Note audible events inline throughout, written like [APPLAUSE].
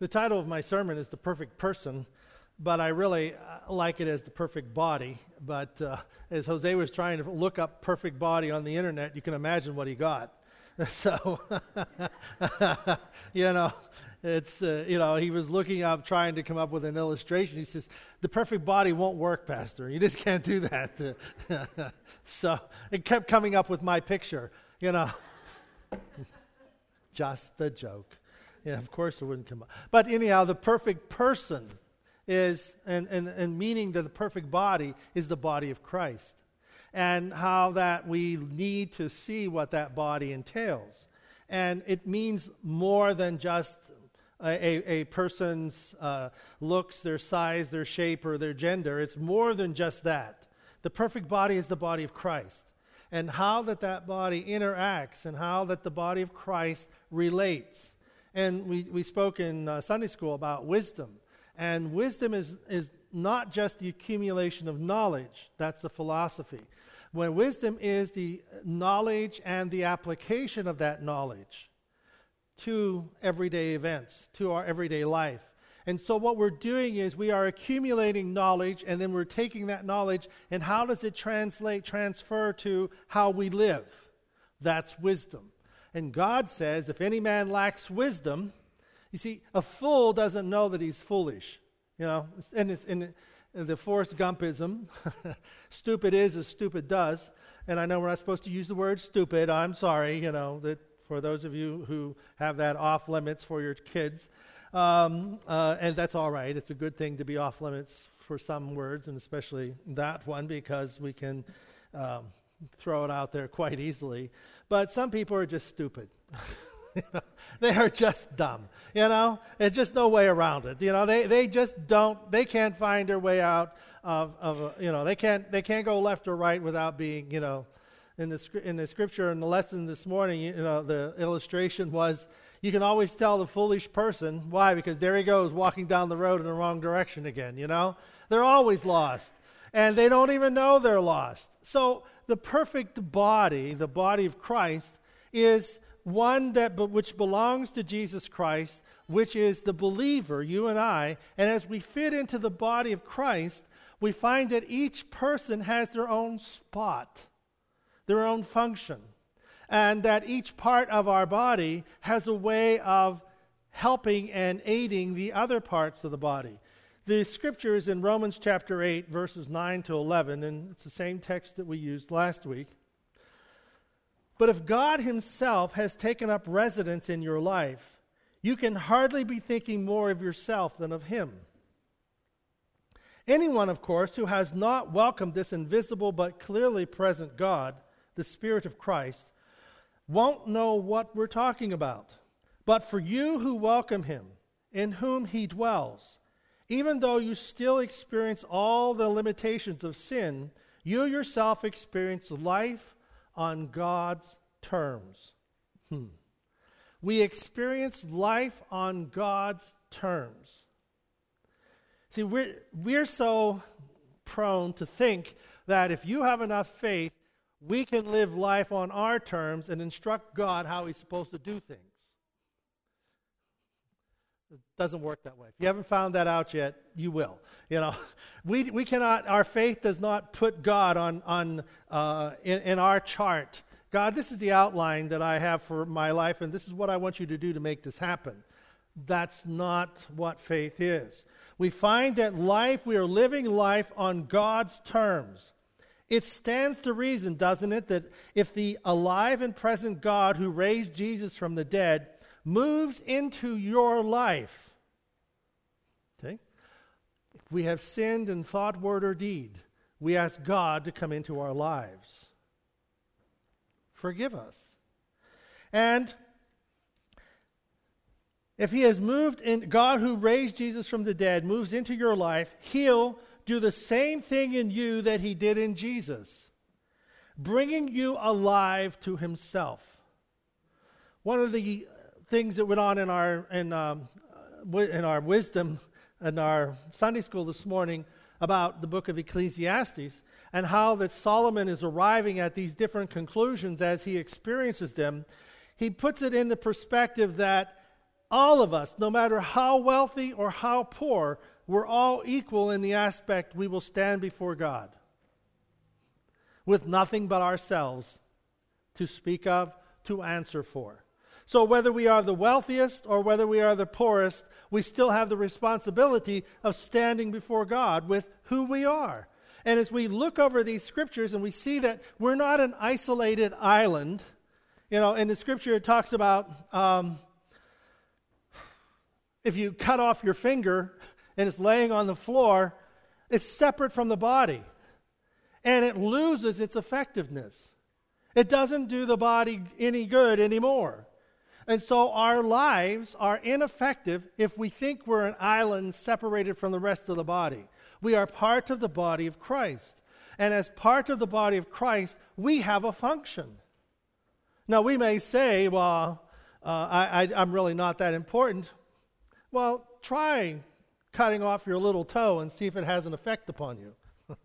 The title of my sermon is The Perfect Person, but I really uh, like it as The Perfect Body. But uh, as Jose was trying to look up perfect body on the internet, you can imagine what he got. [LAUGHS] So, [LAUGHS] you know, it's, uh, you know, he was looking up trying to come up with an illustration. He says, The perfect body won't work, Pastor. You just [LAUGHS] can't do that. so it kept coming up with my picture, you know. just a joke. Yeah, of course it wouldn't come up. But anyhow, the perfect person is, and, and, and meaning that the perfect body is the body of Christ. And how that we need to see what that body entails. And it means more than just a, a, person's uh, looks, their size, their shape, or their gender. It's more than just that. The perfect body is the body of Christ. And how that that body interacts and how that the body of Christ relates and we, we spoke in uh, Sunday school about wisdom. And wisdom is, is not just the accumulation of knowledge, that's the philosophy. When wisdom is the knowledge and the application of that knowledge to everyday events, to our everyday life. And so, what we're doing is we are accumulating knowledge, and then we're taking that knowledge, and how does it translate, transfer to how we live? That's wisdom. And God says, if any man lacks wisdom, you see, a fool doesn't know that he's foolish. You know, and it's in the Forrest Gumpism, [LAUGHS] stupid is as stupid does. And I know we're not supposed to use the word stupid. I'm sorry, you know, that for those of you who have that off limits for your kids. Um, uh, and that's all right. It's a good thing to be off limits for some words, and especially that one, because we can um, throw it out there quite easily. But some people are just stupid. [LAUGHS] they are just dumb. You know, there's just no way around it. You know, they, they just don't, they can't find their way out of, of uh, you know, they can't, they can't go left or right without being, you know, in the, in the scripture and the lesson this morning, you know, the illustration was you can always tell the foolish person. Why? Because there he goes walking down the road in the wrong direction again, you know? They're always lost. And they don't even know they're lost. So the perfect body, the body of Christ, is one that which belongs to Jesus Christ, which is the believer, you and I. And as we fit into the body of Christ, we find that each person has their own spot, their own function, and that each part of our body has a way of helping and aiding the other parts of the body. The scripture is in Romans chapter 8, verses 9 to 11, and it's the same text that we used last week. But if God Himself has taken up residence in your life, you can hardly be thinking more of yourself than of Him. Anyone, of course, who has not welcomed this invisible but clearly present God, the Spirit of Christ, won't know what we're talking about. But for you who welcome Him, in whom He dwells, even though you still experience all the limitations of sin, you yourself experience life on God's terms. Hmm. We experience life on God's terms. See, we're, we're so prone to think that if you have enough faith, we can live life on our terms and instruct God how He's supposed to do things. It doesn't work that way. If you haven't found that out yet, you will. You know, [LAUGHS] we, we cannot, our faith does not put God on, on, uh, in, in our chart. God, this is the outline that I have for my life, and this is what I want you to do to make this happen. That's not what faith is. We find that life, we are living life on God's terms. It stands to reason, doesn't it, that if the alive and present God who raised Jesus from the dead moves into your life, okay, we have sinned in thought, word, or deed, we ask God to come into our lives. Forgive us. And if he has moved in, God who raised Jesus from the dead moves into your life, he'll do the same thing in you that he did in Jesus, bringing you alive to himself. One of the things that went on in our, in, um, in our wisdom in our Sunday school this morning about the book of Ecclesiastes and how that Solomon is arriving at these different conclusions as he experiences them. He puts it in the perspective that all of us, no matter how wealthy or how poor, we're all equal in the aspect we will stand before God with nothing but ourselves to speak of, to answer for. So, whether we are the wealthiest or whether we are the poorest, we still have the responsibility of standing before God with who we are. And as we look over these scriptures and we see that we're not an isolated island, you know, in the scripture it talks about um, if you cut off your finger and it's laying on the floor, it's separate from the body and it loses its effectiveness. It doesn't do the body any good anymore. And so our lives are ineffective if we think we're an island separated from the rest of the body. We are part of the body of Christ. And as part of the body of Christ, we have a function. Now, we may say, well, uh, I, am really not that important. Well, try cutting off your little toe and see if it has an effect upon you. [LAUGHS]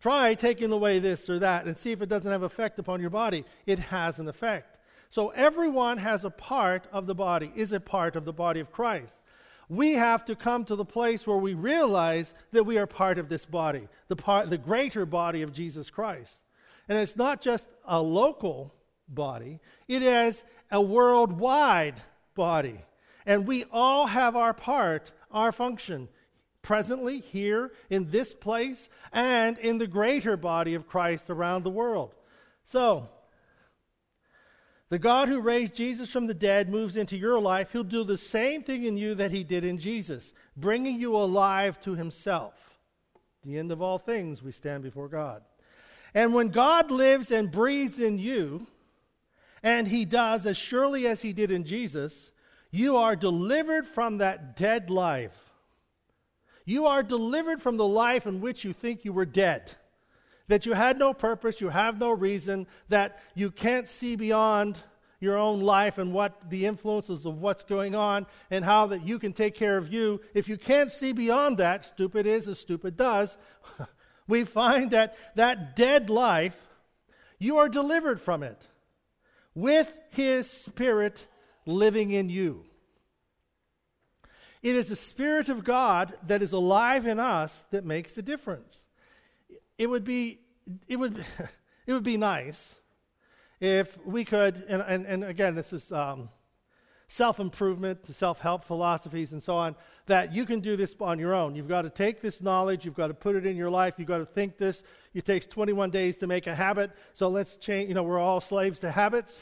try taking away this or that and see if it doesn't have effect upon your body. It has an effect. So everyone has a part of the body, is a part of the body of Christ. We have to come to the place where we realize that we are part of this body, the, part, the greater body of Jesus Christ. And it's not just a local body, it is a worldwide body. And we all have our part, our function, presently here in this place and in the greater body of Christ around the world. So, the God who raised Jesus from the dead moves into your life. He'll do the same thing in you that he did in Jesus, bringing you alive to himself. The end of all things, we stand before God. And when God lives and breathes in you, and he does as surely as he did in Jesus, you are delivered from that dead life. You are delivered from the life in which you think you were dead that you had no purpose, you have no reason, that you can't see beyond your own life and what the influences of what's going on and how that you can take care of you. If you can't see beyond that, stupid is as stupid does, [LAUGHS] we find that that dead life, you are delivered from it with his spirit living in you. It is the Spirit of God that is alive in us that makes the difference it would be, it would, [LAUGHS] it would be nice if we could, and, and, and again, this is um, self improvement, self help philosophies, and so on, that you can do this on your own. You've got to take this knowledge, you've got to put it in your life, you've got to think this. It takes 21 days to make a habit, so let's change, you know, we're all slaves to habits.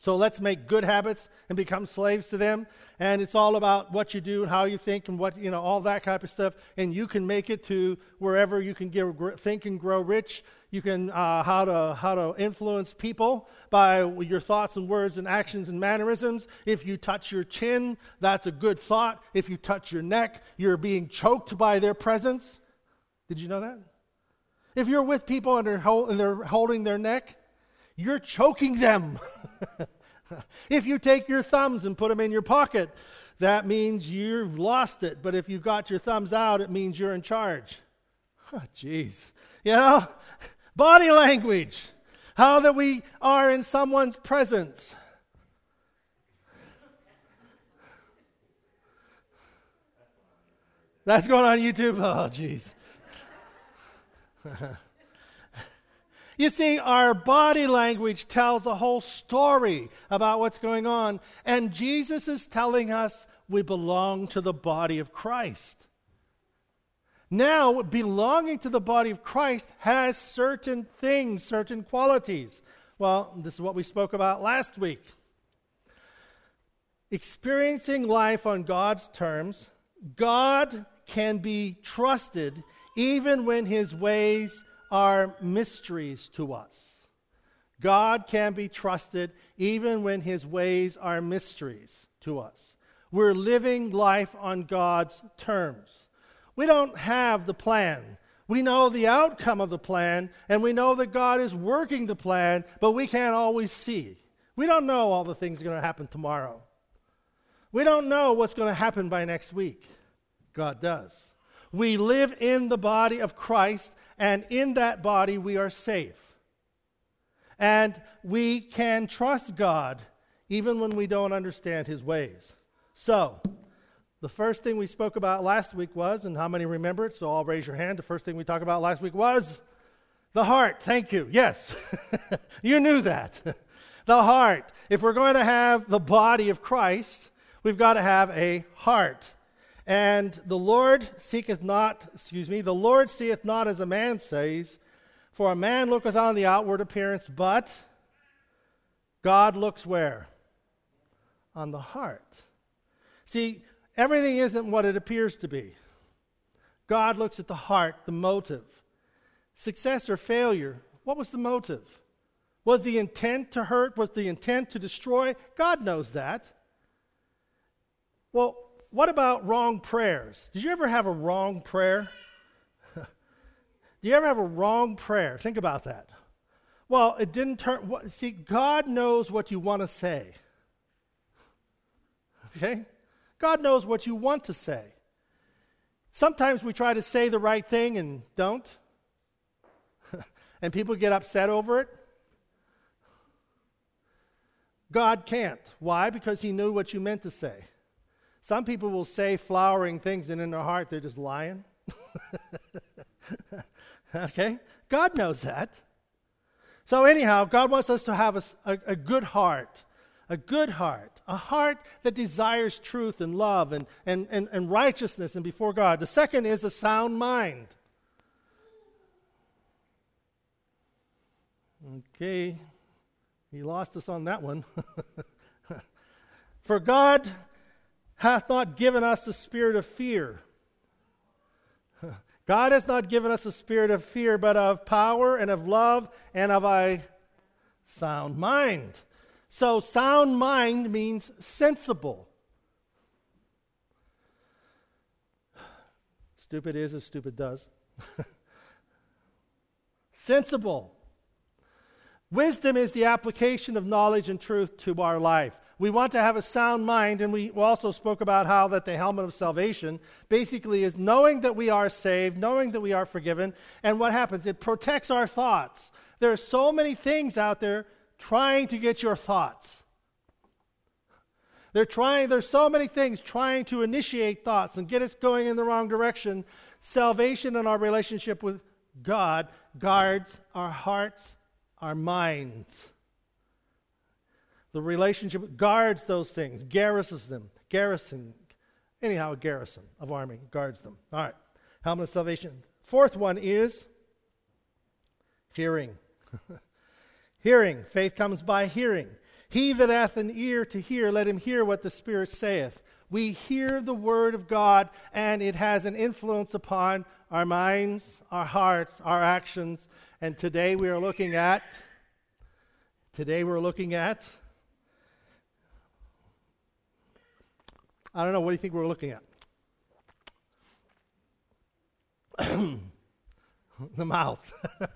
So let's make good habits and become slaves to them. And it's all about what you do and how you think and what, you know, all that type of stuff. And you can make it to wherever you can get, think and grow rich. You can, uh, how, to, how to influence people by your thoughts and words and actions and mannerisms. If you touch your chin, that's a good thought. If you touch your neck, you're being choked by their presence. Did you know that? If you're with people and they're, hold, and they're holding their neck, you're choking them. [LAUGHS] if you take your thumbs and put them in your pocket, that means you've lost it. But if you've got your thumbs out, it means you're in charge. [LAUGHS] Ah, jeez. you know, [LAUGHS] body language, how that we are in someone's presence. That's going on YouTube? Oh, jeez. You see, our body language tells a whole story about what's going on, and Jesus is telling us we belong to the body of Christ. Now, belonging to the body of Christ has certain things, certain qualities. Well, this is what we spoke about last week. Experiencing life on God's terms, God can be trusted even when his ways are mysteries to us. God can be trusted even when his ways are mysteries to us. We're living life on God's terms. We don't have the plan. We know the outcome of the plan, and we know that God is working the plan, but we can't always see. We don't know all the things that are going to happen tomorrow. We don't know what's going to happen by next week. God does. We live in the body of Christ, and in that body we are safe. And we can trust God even when we don't understand his ways. So, the first thing we spoke about last week was, and how many remember it? So, I'll raise your hand. The first thing we talked about last week was the heart. Thank you. Yes, [LAUGHS] you knew that. the heart. If we're going to have the body of Christ, we've got to have a heart. And the Lord seeketh not, excuse me, the Lord seeth not as a man says, for a man looketh on the outward appearance, but God looks where? On the heart. See, everything isn't what it appears to be. God looks at the heart, the motive. Success or failure, what was the motive? Was the intent to hurt? Was the intent to destroy? God knows that. Well, what about wrong prayers? Did you ever have a wrong prayer? [LAUGHS] Do you ever have a wrong prayer? Think about that. Well, it didn't turn. What, see, God knows what you want to say. [LAUGHS] Okay? God knows what you want to say. Sometimes we try to say the right thing and don't. [LAUGHS] and people get upset over it. God can't. Why? Because He knew what you meant to say. Some people will say flowering things, and in their heart, they're just lying. [LAUGHS] okay? God knows that. So, anyhow, God wants us to have a, a, a, good heart, a good heart, a heart that desires truth and love and, and, and, and righteousness and before God. The second is a sound mind. Okay, he lost us on that one. [LAUGHS] For God hath not given us a spirit of fear. [LAUGHS] God has not given us a spirit of fear, but of power and of love and of a sound mind. So, sound mind means sensible. [SIGHS] Stupid is as stupid does. [LAUGHS] sensible. Wisdom is the application of knowledge and truth to our life we want to have a sound mind, and we also spoke about how that the helmet of salvation basically is knowing that we are saved, knowing that we are forgiven, and what happens? It protects our thoughts. There are so many things out there trying to get your thoughts. They're trying, there's so many things trying to initiate thoughts and get us going in the wrong direction. Salvation and our relationship with God guards our hearts, our minds. The relationship guards those things, garrisons them, garrison, anyhow, a garrison of army guards them. All right, helmet of salvation. Fourth one is hearing. [LAUGHS] hearing. Faith comes by hearing. He that hath an ear to hear, let him hear what the Spirit saith. We hear the word of God, and it has an influence upon our minds, our hearts, our actions. And today we are looking at, today we're looking at I don't know. What do you think we're looking at? [CLEARS THROAT] the mouth. [LAUGHS]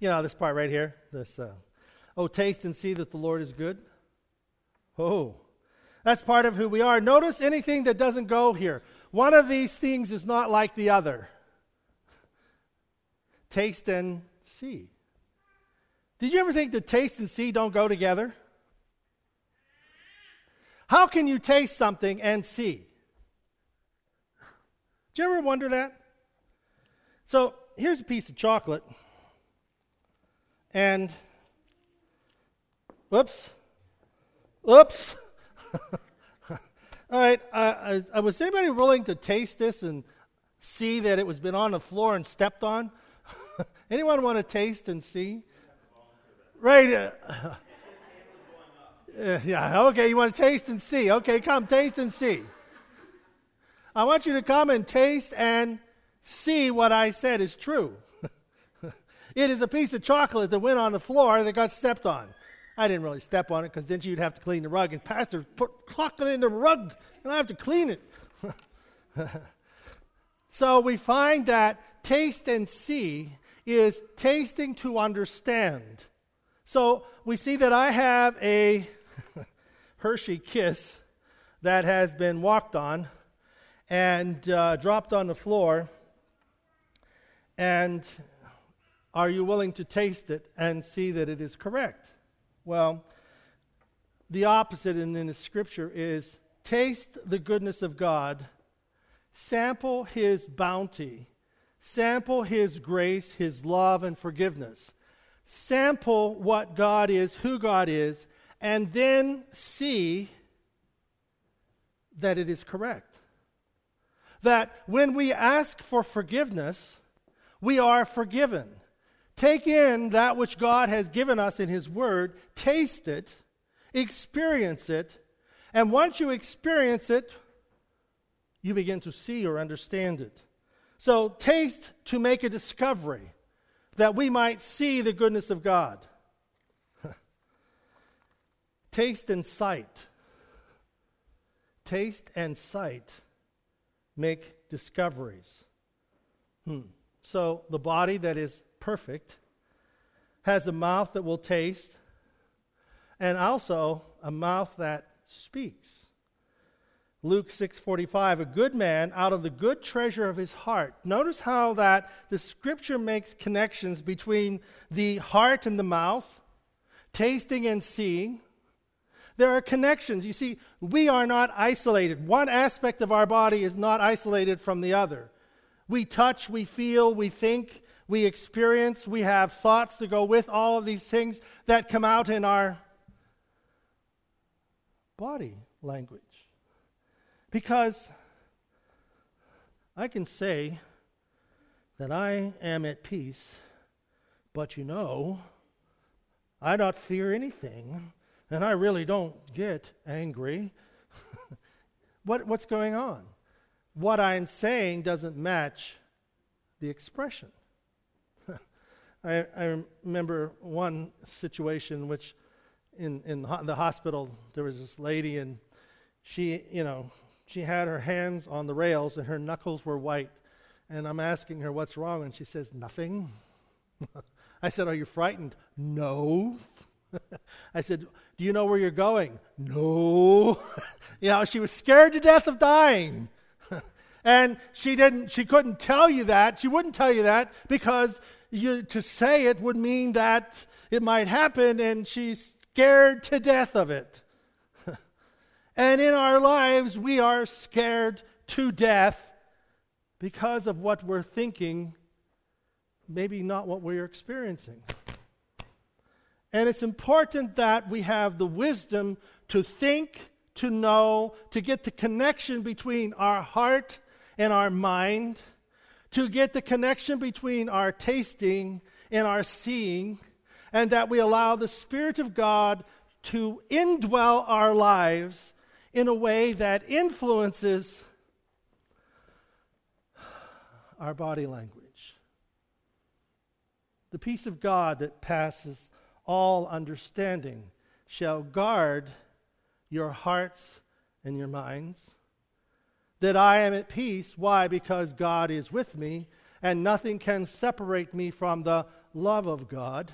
you know, this part right here. This, uh, oh, taste and see that the Lord is good. Oh, that's part of who we are. Notice anything that doesn't go here. One of these things is not like the other. Taste and see. Did you ever think that taste and see don't go together? How can you taste something and see? Do you ever wonder that? So here's a piece of chocolate. And, whoops, whoops. [LAUGHS] All right, uh, I, was anybody willing to taste this and see that it was been on the floor and stepped on? [LAUGHS] Anyone want to taste and see? Right. Uh, uh, yeah, okay, you want to taste and see. Okay, come, taste and see. I want you to come and taste and see what I said is true. [LAUGHS] it is a piece of chocolate that went on the floor that got stepped on. I didn't really step on it because then you'd have to clean the rug. And Pastor put chocolate in the rug, and I have to clean it. [LAUGHS] so we find that taste and see is tasting to understand. So we see that I have a [LAUGHS] Hershey Kiss that has been walked on and uh, dropped on the floor. And are you willing to taste it and see that it is correct? Well, the opposite in, in the scripture is taste the goodness of God, sample his bounty, sample his grace, his love, and forgiveness. Sample what God is, who God is, and then see that it is correct. That when we ask for forgiveness, we are forgiven. Take in that which God has given us in His Word, taste it, experience it, and once you experience it, you begin to see or understand it. So, taste to make a discovery that we might see the goodness of God. Taste and sight. Taste and sight make discoveries. Hmm. So, the body that is perfect has a mouth that will taste, and also a mouth that speaks. Luke 6:45 a good man out of the good treasure of his heart. Notice how that the scripture makes connections between the heart and the mouth, tasting and seeing. There are connections. You see, we are not isolated. One aspect of our body is not isolated from the other. We touch, we feel, we think, we experience, we have thoughts to go with all of these things that come out in our body language. Because I can say that I am at peace, but you know, I don't fear anything, and I really don't get angry. [LAUGHS] what, what's going on? What I'm saying doesn't match the expression. [LAUGHS] I, I, remember one situation which in, in the hospital there was this lady and she, you know, she had her hands on the rails and her knuckles were white. And I'm asking her what's wrong, and she says, Nothing. [LAUGHS] I said, Are you frightened? No. [LAUGHS] I said, Do you know where you're going? No. [LAUGHS] you know, she was scared to death of dying. [LAUGHS] and she didn't she couldn't tell you that. She wouldn't tell you that because you, to say it would mean that it might happen and she's scared to death of it. And in our lives, we are scared to death because of what we're thinking, maybe not what we're experiencing. And it's important that we have the wisdom to think, to know, to get the connection between our heart and our mind, to get the connection between our tasting and our seeing, and that we allow the Spirit of God to indwell our lives in a way that influences our body language. The peace of God that passes all understanding shall guard your hearts and your minds. That I am at peace. Why? Because God is with me, and nothing can separate me from the love of God.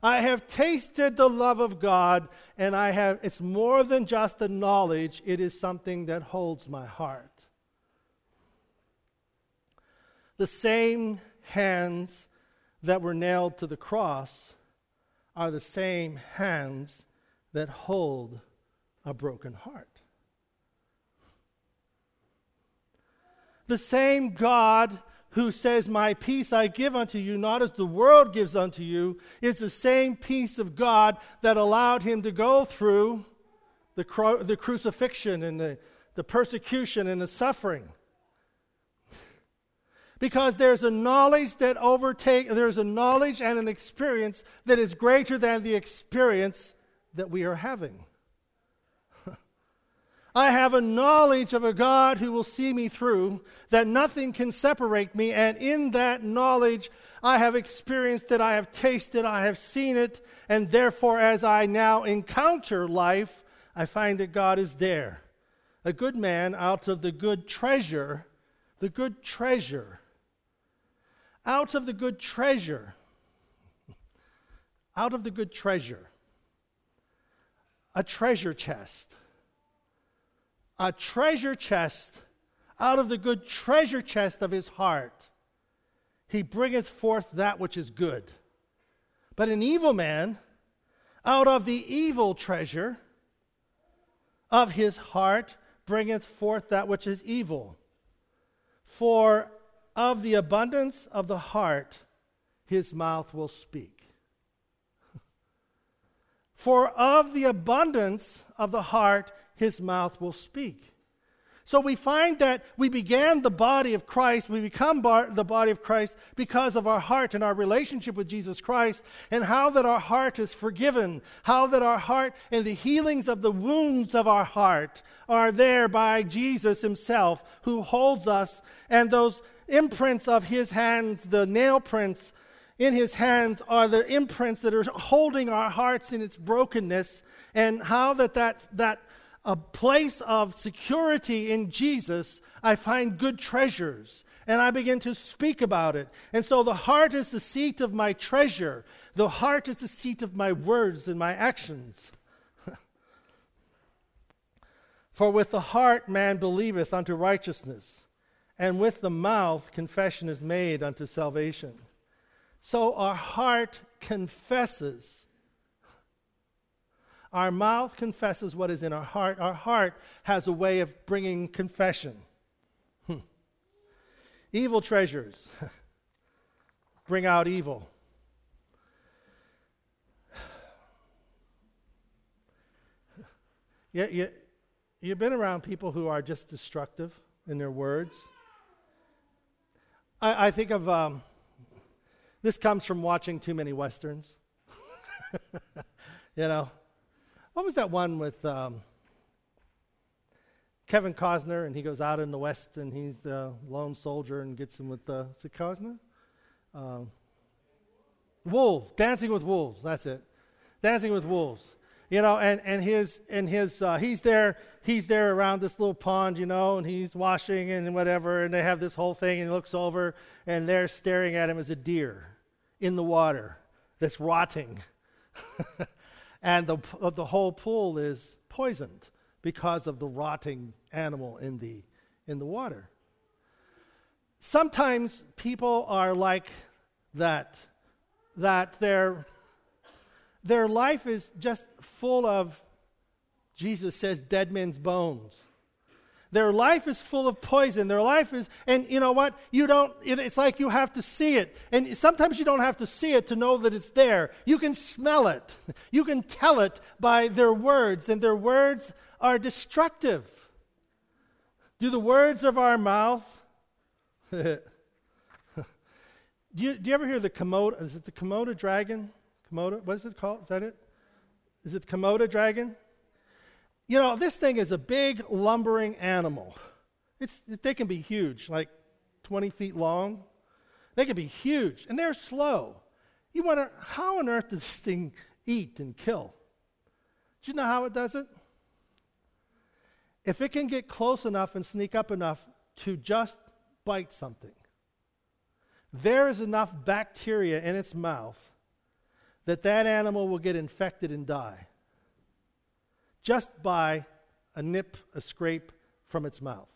I have tasted the love of God, and I have, it's more than just a knowledge, it is something that holds my heart. The same hands that were nailed to the cross are the same hands that hold a broken heart. The same God who says, My peace I give unto you, not as the world gives unto you, is the same peace of God that allowed him to go through the, cru- the crucifixion and the, the persecution and the suffering. Because there's a knowledge that overtake, there's a knowledge and an experience that is greater than the experience that we are having. [LAUGHS] I have a knowledge of a God who will see me through, that nothing can separate me. And in that knowledge, I have experienced it, I have tasted, I have seen it. And therefore, as I now encounter life, I find that God is there. A good man out of the good treasure, the good treasure, out of the good treasure, out of the good treasure, a treasure chest a treasure chest out of the good treasure chest of his heart. He bringeth forth that which is good. But an evil man, out of the evil treasure, of his heart bringeth forth that which is evil. For of the abundance of the heart his mouth will speak. [LAUGHS] For of the abundance of the heart his mouth will speak. So we find that we began the body of Christ, we become bar- the body of Christ because of our heart and our relationship with Jesus Christ, and how that our heart is forgiven, how that our heart and the healings of the wounds of our heart are there by Jesus Himself, who holds us, and those imprints of His hands, the nail prints in His hands, are the imprints that are holding our hearts in its brokenness, and how that that, that a place of security in Jesus, I find good treasures and I begin to speak about it. And so the heart is the seat of my treasure, the heart is the seat of my words and my actions. [LAUGHS] For with the heart man believeth unto righteousness, and with the mouth confession is made unto salvation. So our heart confesses our mouth confesses what is in our heart. Our heart has a way of bringing confession. Hmm. Evil treasures [LAUGHS] bring out evil. [SIGHS] You, you, you've been around people who are just destructive in their words. I, I think of um, this comes from watching too many westerns. [LAUGHS] you know, what was that one with um, Kevin Costner and he goes out in the West and he's the lone soldier and gets him with the, is it Costner? Um, wolves, Dancing with Wolves, that's it. Dancing with Wolves. You know, and, and his, and his uh, he's there, he's there around this little pond, you know, and he's washing and whatever, and they have this whole thing, and he looks over, and they're staring at him as a deer in the water that's rotting. [LAUGHS] and the, the whole pool is poisoned because of the rotting animal in the, in the water. Sometimes people are like that, that their, their life is just full of, Jesus says, dead men's bones. Their life is full of poison. Their life is, and you know what? You don't, it's like you have to see it. And sometimes you don't have to see it to know that it's there. You can smell it. You can tell it by their words, and their words are destructive. Do the words of our mouth, [LAUGHS] do, you, do you ever hear the Komodo? Is it the Komodo dragon? Komodo? What is it called? Is that it? Is it the Komodo dragon? You know, this thing is a big, lumbering animal. It's, they can be huge, like 20 feet long. They can be huge, and they're slow. You wonder, how on earth does this thing eat and kill? Do you know how it does it? If it can get close enough and sneak up enough to just bite something, there is enough bacteria in its mouth that that animal will get infected and die just by a nip, a scrape from its mouth.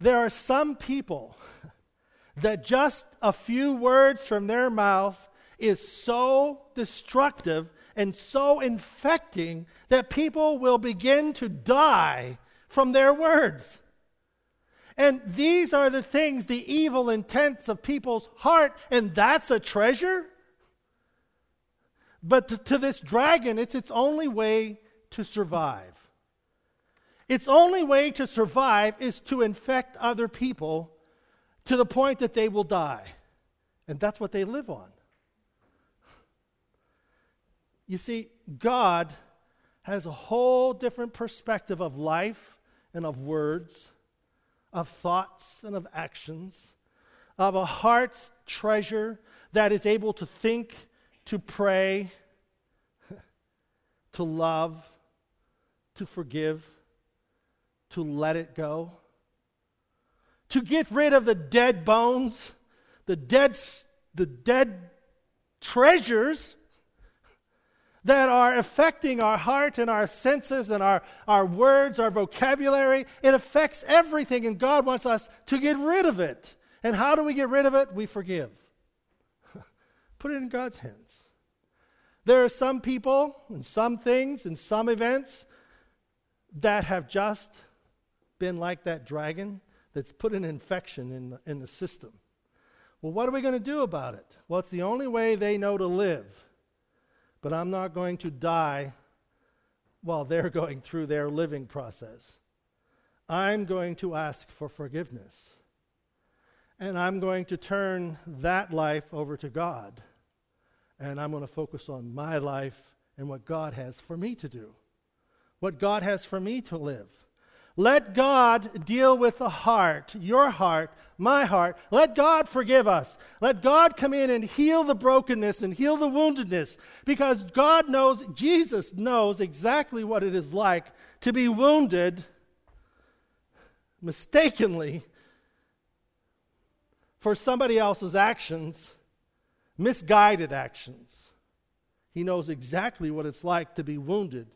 There are some people [LAUGHS] that just a few words from their mouth is so destructive and so infecting that people will begin to die from their words. And these are the things, the evil intents of people's heart, and that's a treasure? But to, to this dragon, it's its only way to survive. Its only way to survive is to infect other people to the point that they will die. And that's what they live on. You see, God has a whole different perspective of life and of words, of thoughts and of actions, of a heart's treasure that is able to think to pray, [LAUGHS] to love, to forgive, to let it go, to get rid of the dead bones, the dead, the dead treasures that are affecting our heart and our senses and our, our words, our vocabulary. It affects everything, and God wants us to get rid of it. And how do we get rid of it? We forgive. [LAUGHS] Put it in God's hands. There are some people and some things and some events that have just been like that dragon that's put an infection in the, in the system. Well, what are we going to do about it? Well, it's the only way they know to live. But I'm not going to die while they're [LAUGHS] going through their living process. I'm going to ask for forgiveness. And I'm going to turn that life over to God. And I'm going to focus on my life and what God has for me to do, what God has for me to live. Let God deal with the heart, your heart, my heart. Let God forgive us. Let God come in and heal the brokenness and heal the woundedness because God knows, Jesus knows exactly what it is like to be wounded mistakenly for somebody else's actions, misguided actions. He knows exactly what it's like to be wounded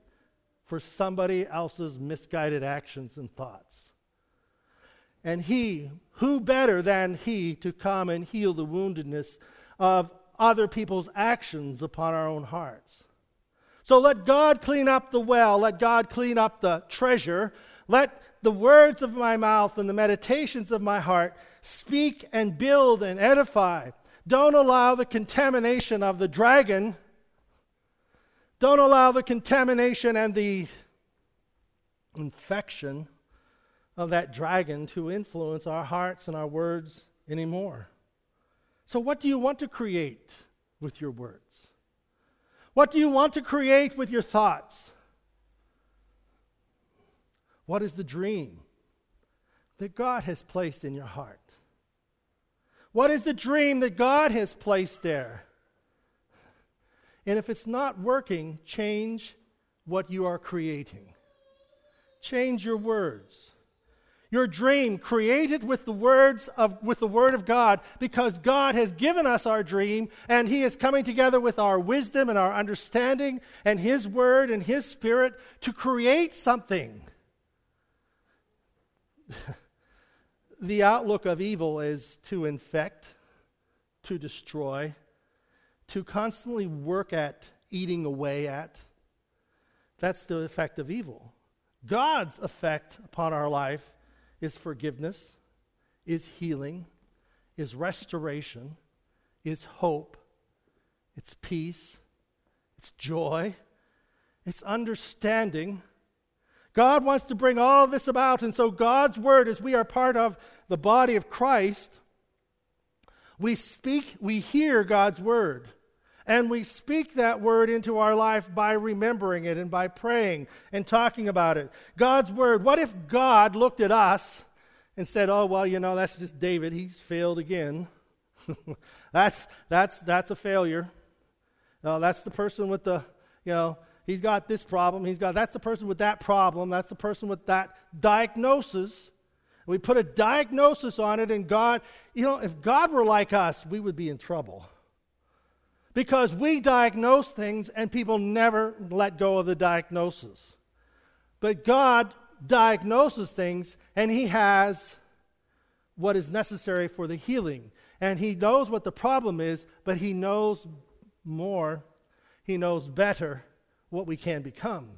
for somebody else's misguided actions and thoughts. And He, who better than He to come and heal the woundedness of other people's actions upon our own hearts? So let God clean up the well, let God clean up the treasure, let the words of my mouth and the meditations of my heart speak and build and edify. Don't allow the contamination of the dragon don't allow the contamination and the infection of that dragon to influence our hearts and our words anymore. So, what do you want to create with your words? What do you want to create with your thoughts? What is the dream that God has placed in your heart? What is the dream that God has placed there? And if it's not working, change what you are creating. Change your words. Your dream, create it with the words of with the word of God, because God has given us our dream, and He is coming together with our wisdom and our understanding and His word and His spirit to create something. [LAUGHS] the outlook of evil is to infect, to destroy, to constantly work at eating away at. That's the effect of evil. God's effect upon our life is forgiveness, is healing, is restoration, is hope, it's peace, it's joy, it's understanding. God wants to bring all this about, and so God's word, as we are part of the body of Christ, we speak, we hear God's word. And we speak that word into our life by remembering it and by praying and talking about it. God's word. What if God looked at us and said, Oh, well, you know, that's just David. He's failed again. [LAUGHS] that's, that's, that's a failure. No, that's the person with the, you know, he's got this problem. He's got, that's the person with that problem. That's the person with that diagnosis. We put a diagnosis on it, and God, you know, if God were like us, we would be in trouble. Because we diagnose things and people never let go of the diagnosis. But God diagnoses things and He has what is necessary for the healing. And He knows what the problem is, but He knows more, He knows better what we can become.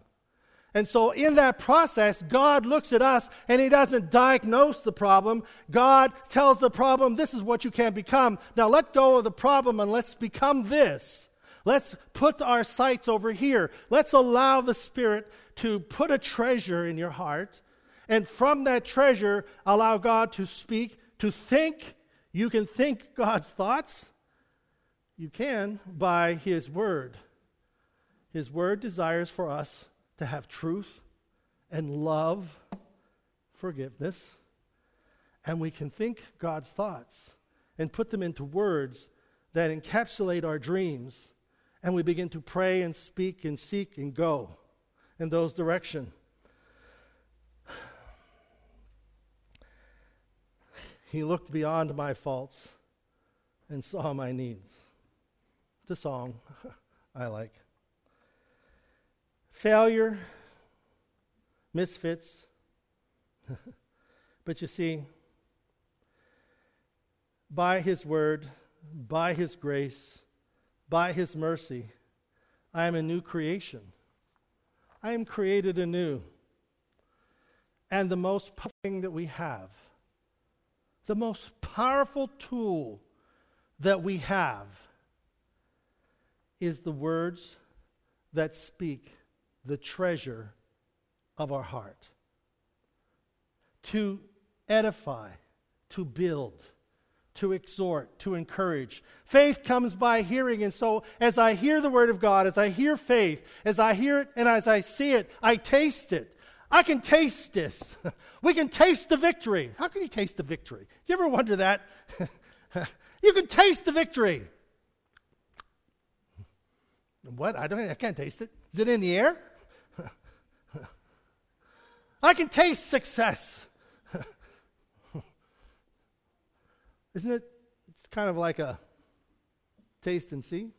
And so, in that process, God looks at us and He doesn't diagnose the problem. God tells the problem, This is what you can become. Now, let go of the problem and let's become this. Let's put our sights over here. Let's allow the Spirit to put a treasure in your heart. And from that treasure, allow God to speak, to think. You can think God's thoughts. You can by His Word. His Word desires for us to have truth and love, forgiveness, and we can think God's thoughts and put them into words that encapsulate our dreams, and we begin to pray and speak and seek and go in those directions. He looked beyond my faults and saw my needs. The song [LAUGHS] I like failure, misfits. [LAUGHS] but you see, by His word, by His grace, by His mercy, I am a new creation. I am created anew. And the most powerful thing that we have, the most powerful tool that we have, is the words that speak the treasure of our heart. To edify, to build, to exhort, to encourage. Faith comes by hearing, and so as I hear the word of God, as I hear faith, as I hear it and as I see it, I taste it. I can taste this. [LAUGHS] we can taste the victory. How can you taste the victory? You ever wonder that? [LAUGHS] you can taste the victory. What? I don't I can't taste it. Is it in the air? I can taste success. [LAUGHS] Isn't it? It's kind of like a taste and see.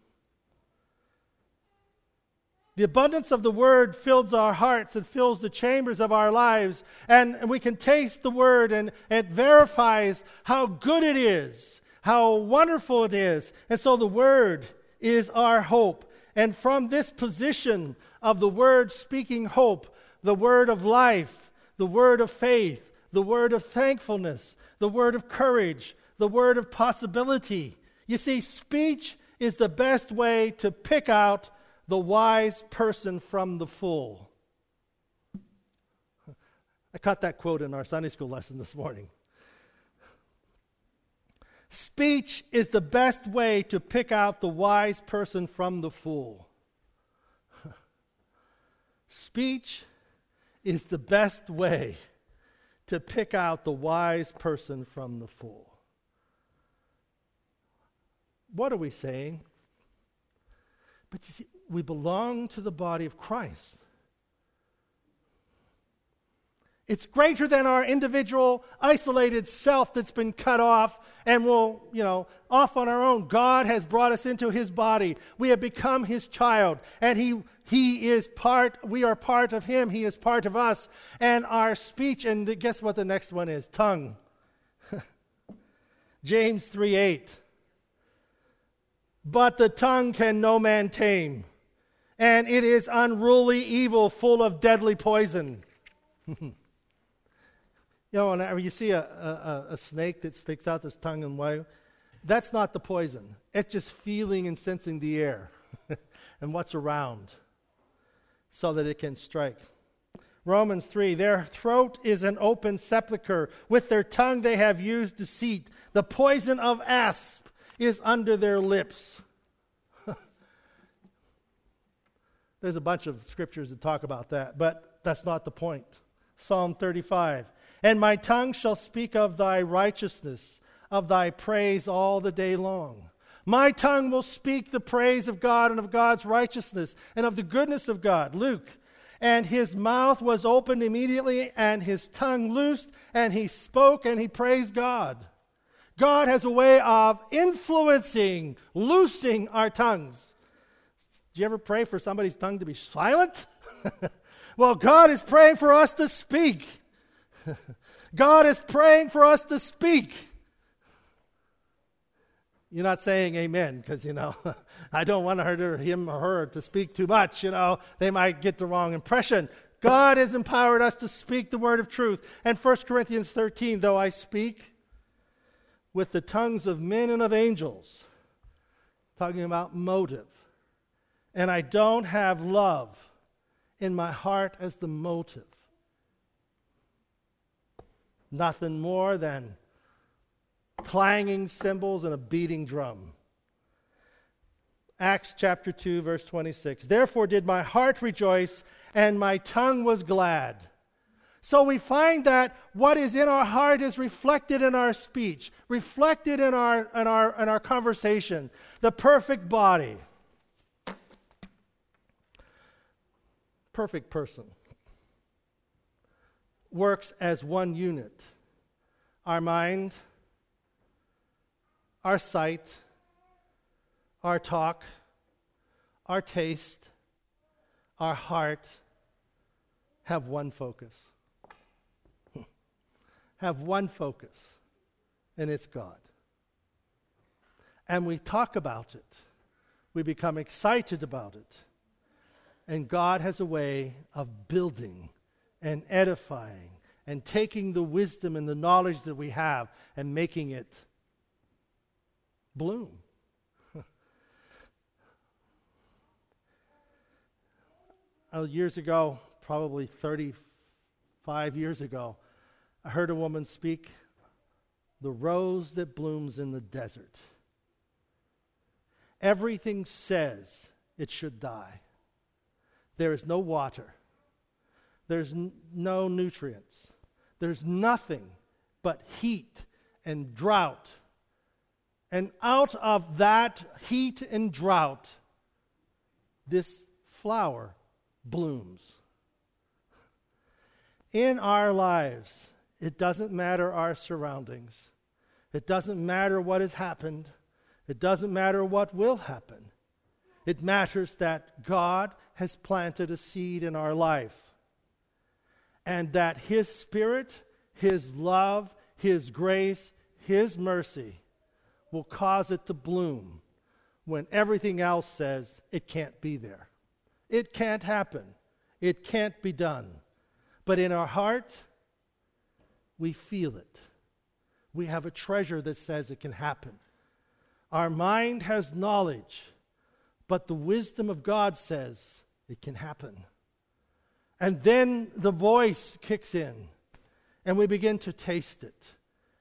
The abundance of the word fills our hearts and fills the chambers of our lives, and, and we can taste the word, and it verifies how good it is, how wonderful it is. And so the word is our hope. And from this position of the word speaking hope, the word of life, the word of faith, the word of thankfulness, the word of courage, the word of possibility. You see, speech is the best way to pick out the wise person from the fool. I caught that quote in our Sunday school lesson this morning. Speech is the best way to pick out the wise person from the fool. [LAUGHS] Speech is the best way to pick out the wise person from the fool. What are we saying? But you see, we belong to the body of Christ. It's greater than our individual isolated self that's been cut off and will, you know, off on our own. God has brought us into his body. We have become his child and he he is part we are part of him. He is part of us and our speech and the, guess what the next one is? Tongue. [LAUGHS] James 3 8 but the tongue can no man tame, and it is unruly evil, full of deadly poison. [LAUGHS] you know, whenever you see a, a, a, snake that sticks out its tongue and way, that's not the poison. It's just feeling and sensing the air [LAUGHS] and what's around so that it can strike. Romans 3 Their throat is an open sepulchre. With their tongue they have used deceit. The poison of asp is under their lips. [LAUGHS] There's a bunch of scriptures that talk about that, but that's not the point. Psalm 35 And my tongue shall speak of thy righteousness, of thy praise all the day long. My tongue will speak the praise of God and of God's righteousness and of the goodness of God. Luke. And his mouth was opened immediately, and his tongue loosed, and he spoke and he praised God. God has a way of influencing, loosing our tongues. Do you ever pray for somebody's tongue to be silent? [LAUGHS] well, God is praying for us to speak. [LAUGHS] God is praying for us to speak. You're not saying amen because, you know, [LAUGHS] I don't want her, him or her to speak too much. You know, they might get the wrong impression. God has empowered us to speak the word of truth. And 1 Corinthians 13, though I speak, with the tongues of men and of angels, talking about motive. And I don't have love in my heart as the motive. Nothing more than clanging cymbals and a beating drum. Acts chapter 2, verse 26. Therefore did my heart rejoice, and my tongue was glad. So we find that what is in our heart is reflected in our speech, reflected in our, in our, in our conversation. The perfect body. Perfect person works as one unit. Our mind, our sight, our talk, our taste, our heart have one focus [LAUGHS] have one focus, and it's God. And we talk about it, we become excited about it, And God has a way of building and edifying and taking the wisdom and the knowledge that we have and making it bloom. [LAUGHS] uh, years ago, probably 35 years ago, I heard a woman speak the rose that blooms in the desert. Everything says it should die. There is no water, there's n- no nutrients, there's nothing but heat and drought. And out of that heat and drought, this flower blooms. In our lives, it doesn't matter our surroundings. It doesn't matter what has happened. It doesn't matter what will happen. It matters that God has planted a seed in our life and that His Spirit, His love, His grace, His mercy will cause it to bloom when everything else says it can't be there. It can't happen. It can't be done. But in our heart, we feel it. We have a treasure that says it can happen. Our mind has knowledge, but the wisdom of God says it can happen. And then the voice kicks in, and we begin to taste it,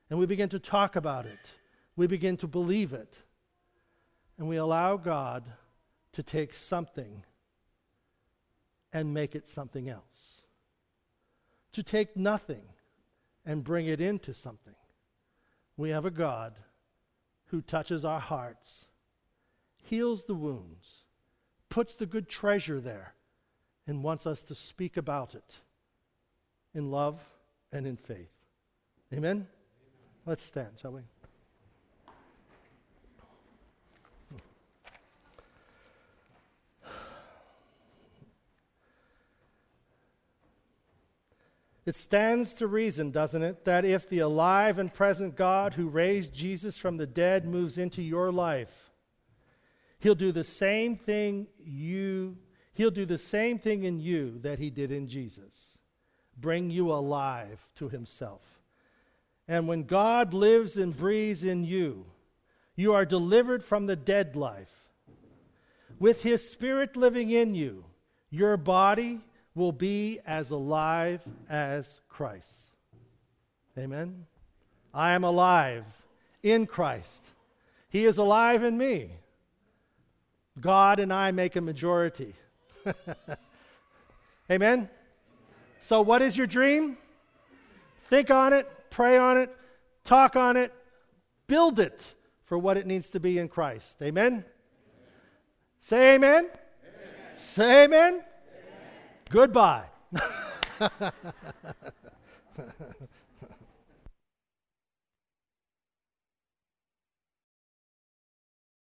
and we begin to talk about it, we begin to believe it, and we allow God to take something and make it something else. To take nothing and bring it into something. We have a God who touches our hearts, heals the wounds, puts the good treasure there, and wants us to speak about it in love and in faith. Amen? Let's stand, shall we? It stands to reason, doesn't it, that if the alive and present God who raised Jesus from the dead moves into your life, he'll do the same thing you he'll do the same thing in you that he did in Jesus. Bring you alive to himself. And when God lives and breathes in you, you are delivered from the dead life. With his spirit living in you, your body will be as alive as Christ. Amen. I am alive in Christ. He is alive in me. God and I make a majority. [LAUGHS] Amen. So, what is your dream? Think on it, pray on it, talk on it, build it for what it needs to be in Christ. Amen. amen. Say amen. amen. Say amen. Goodbye. [LAUGHS]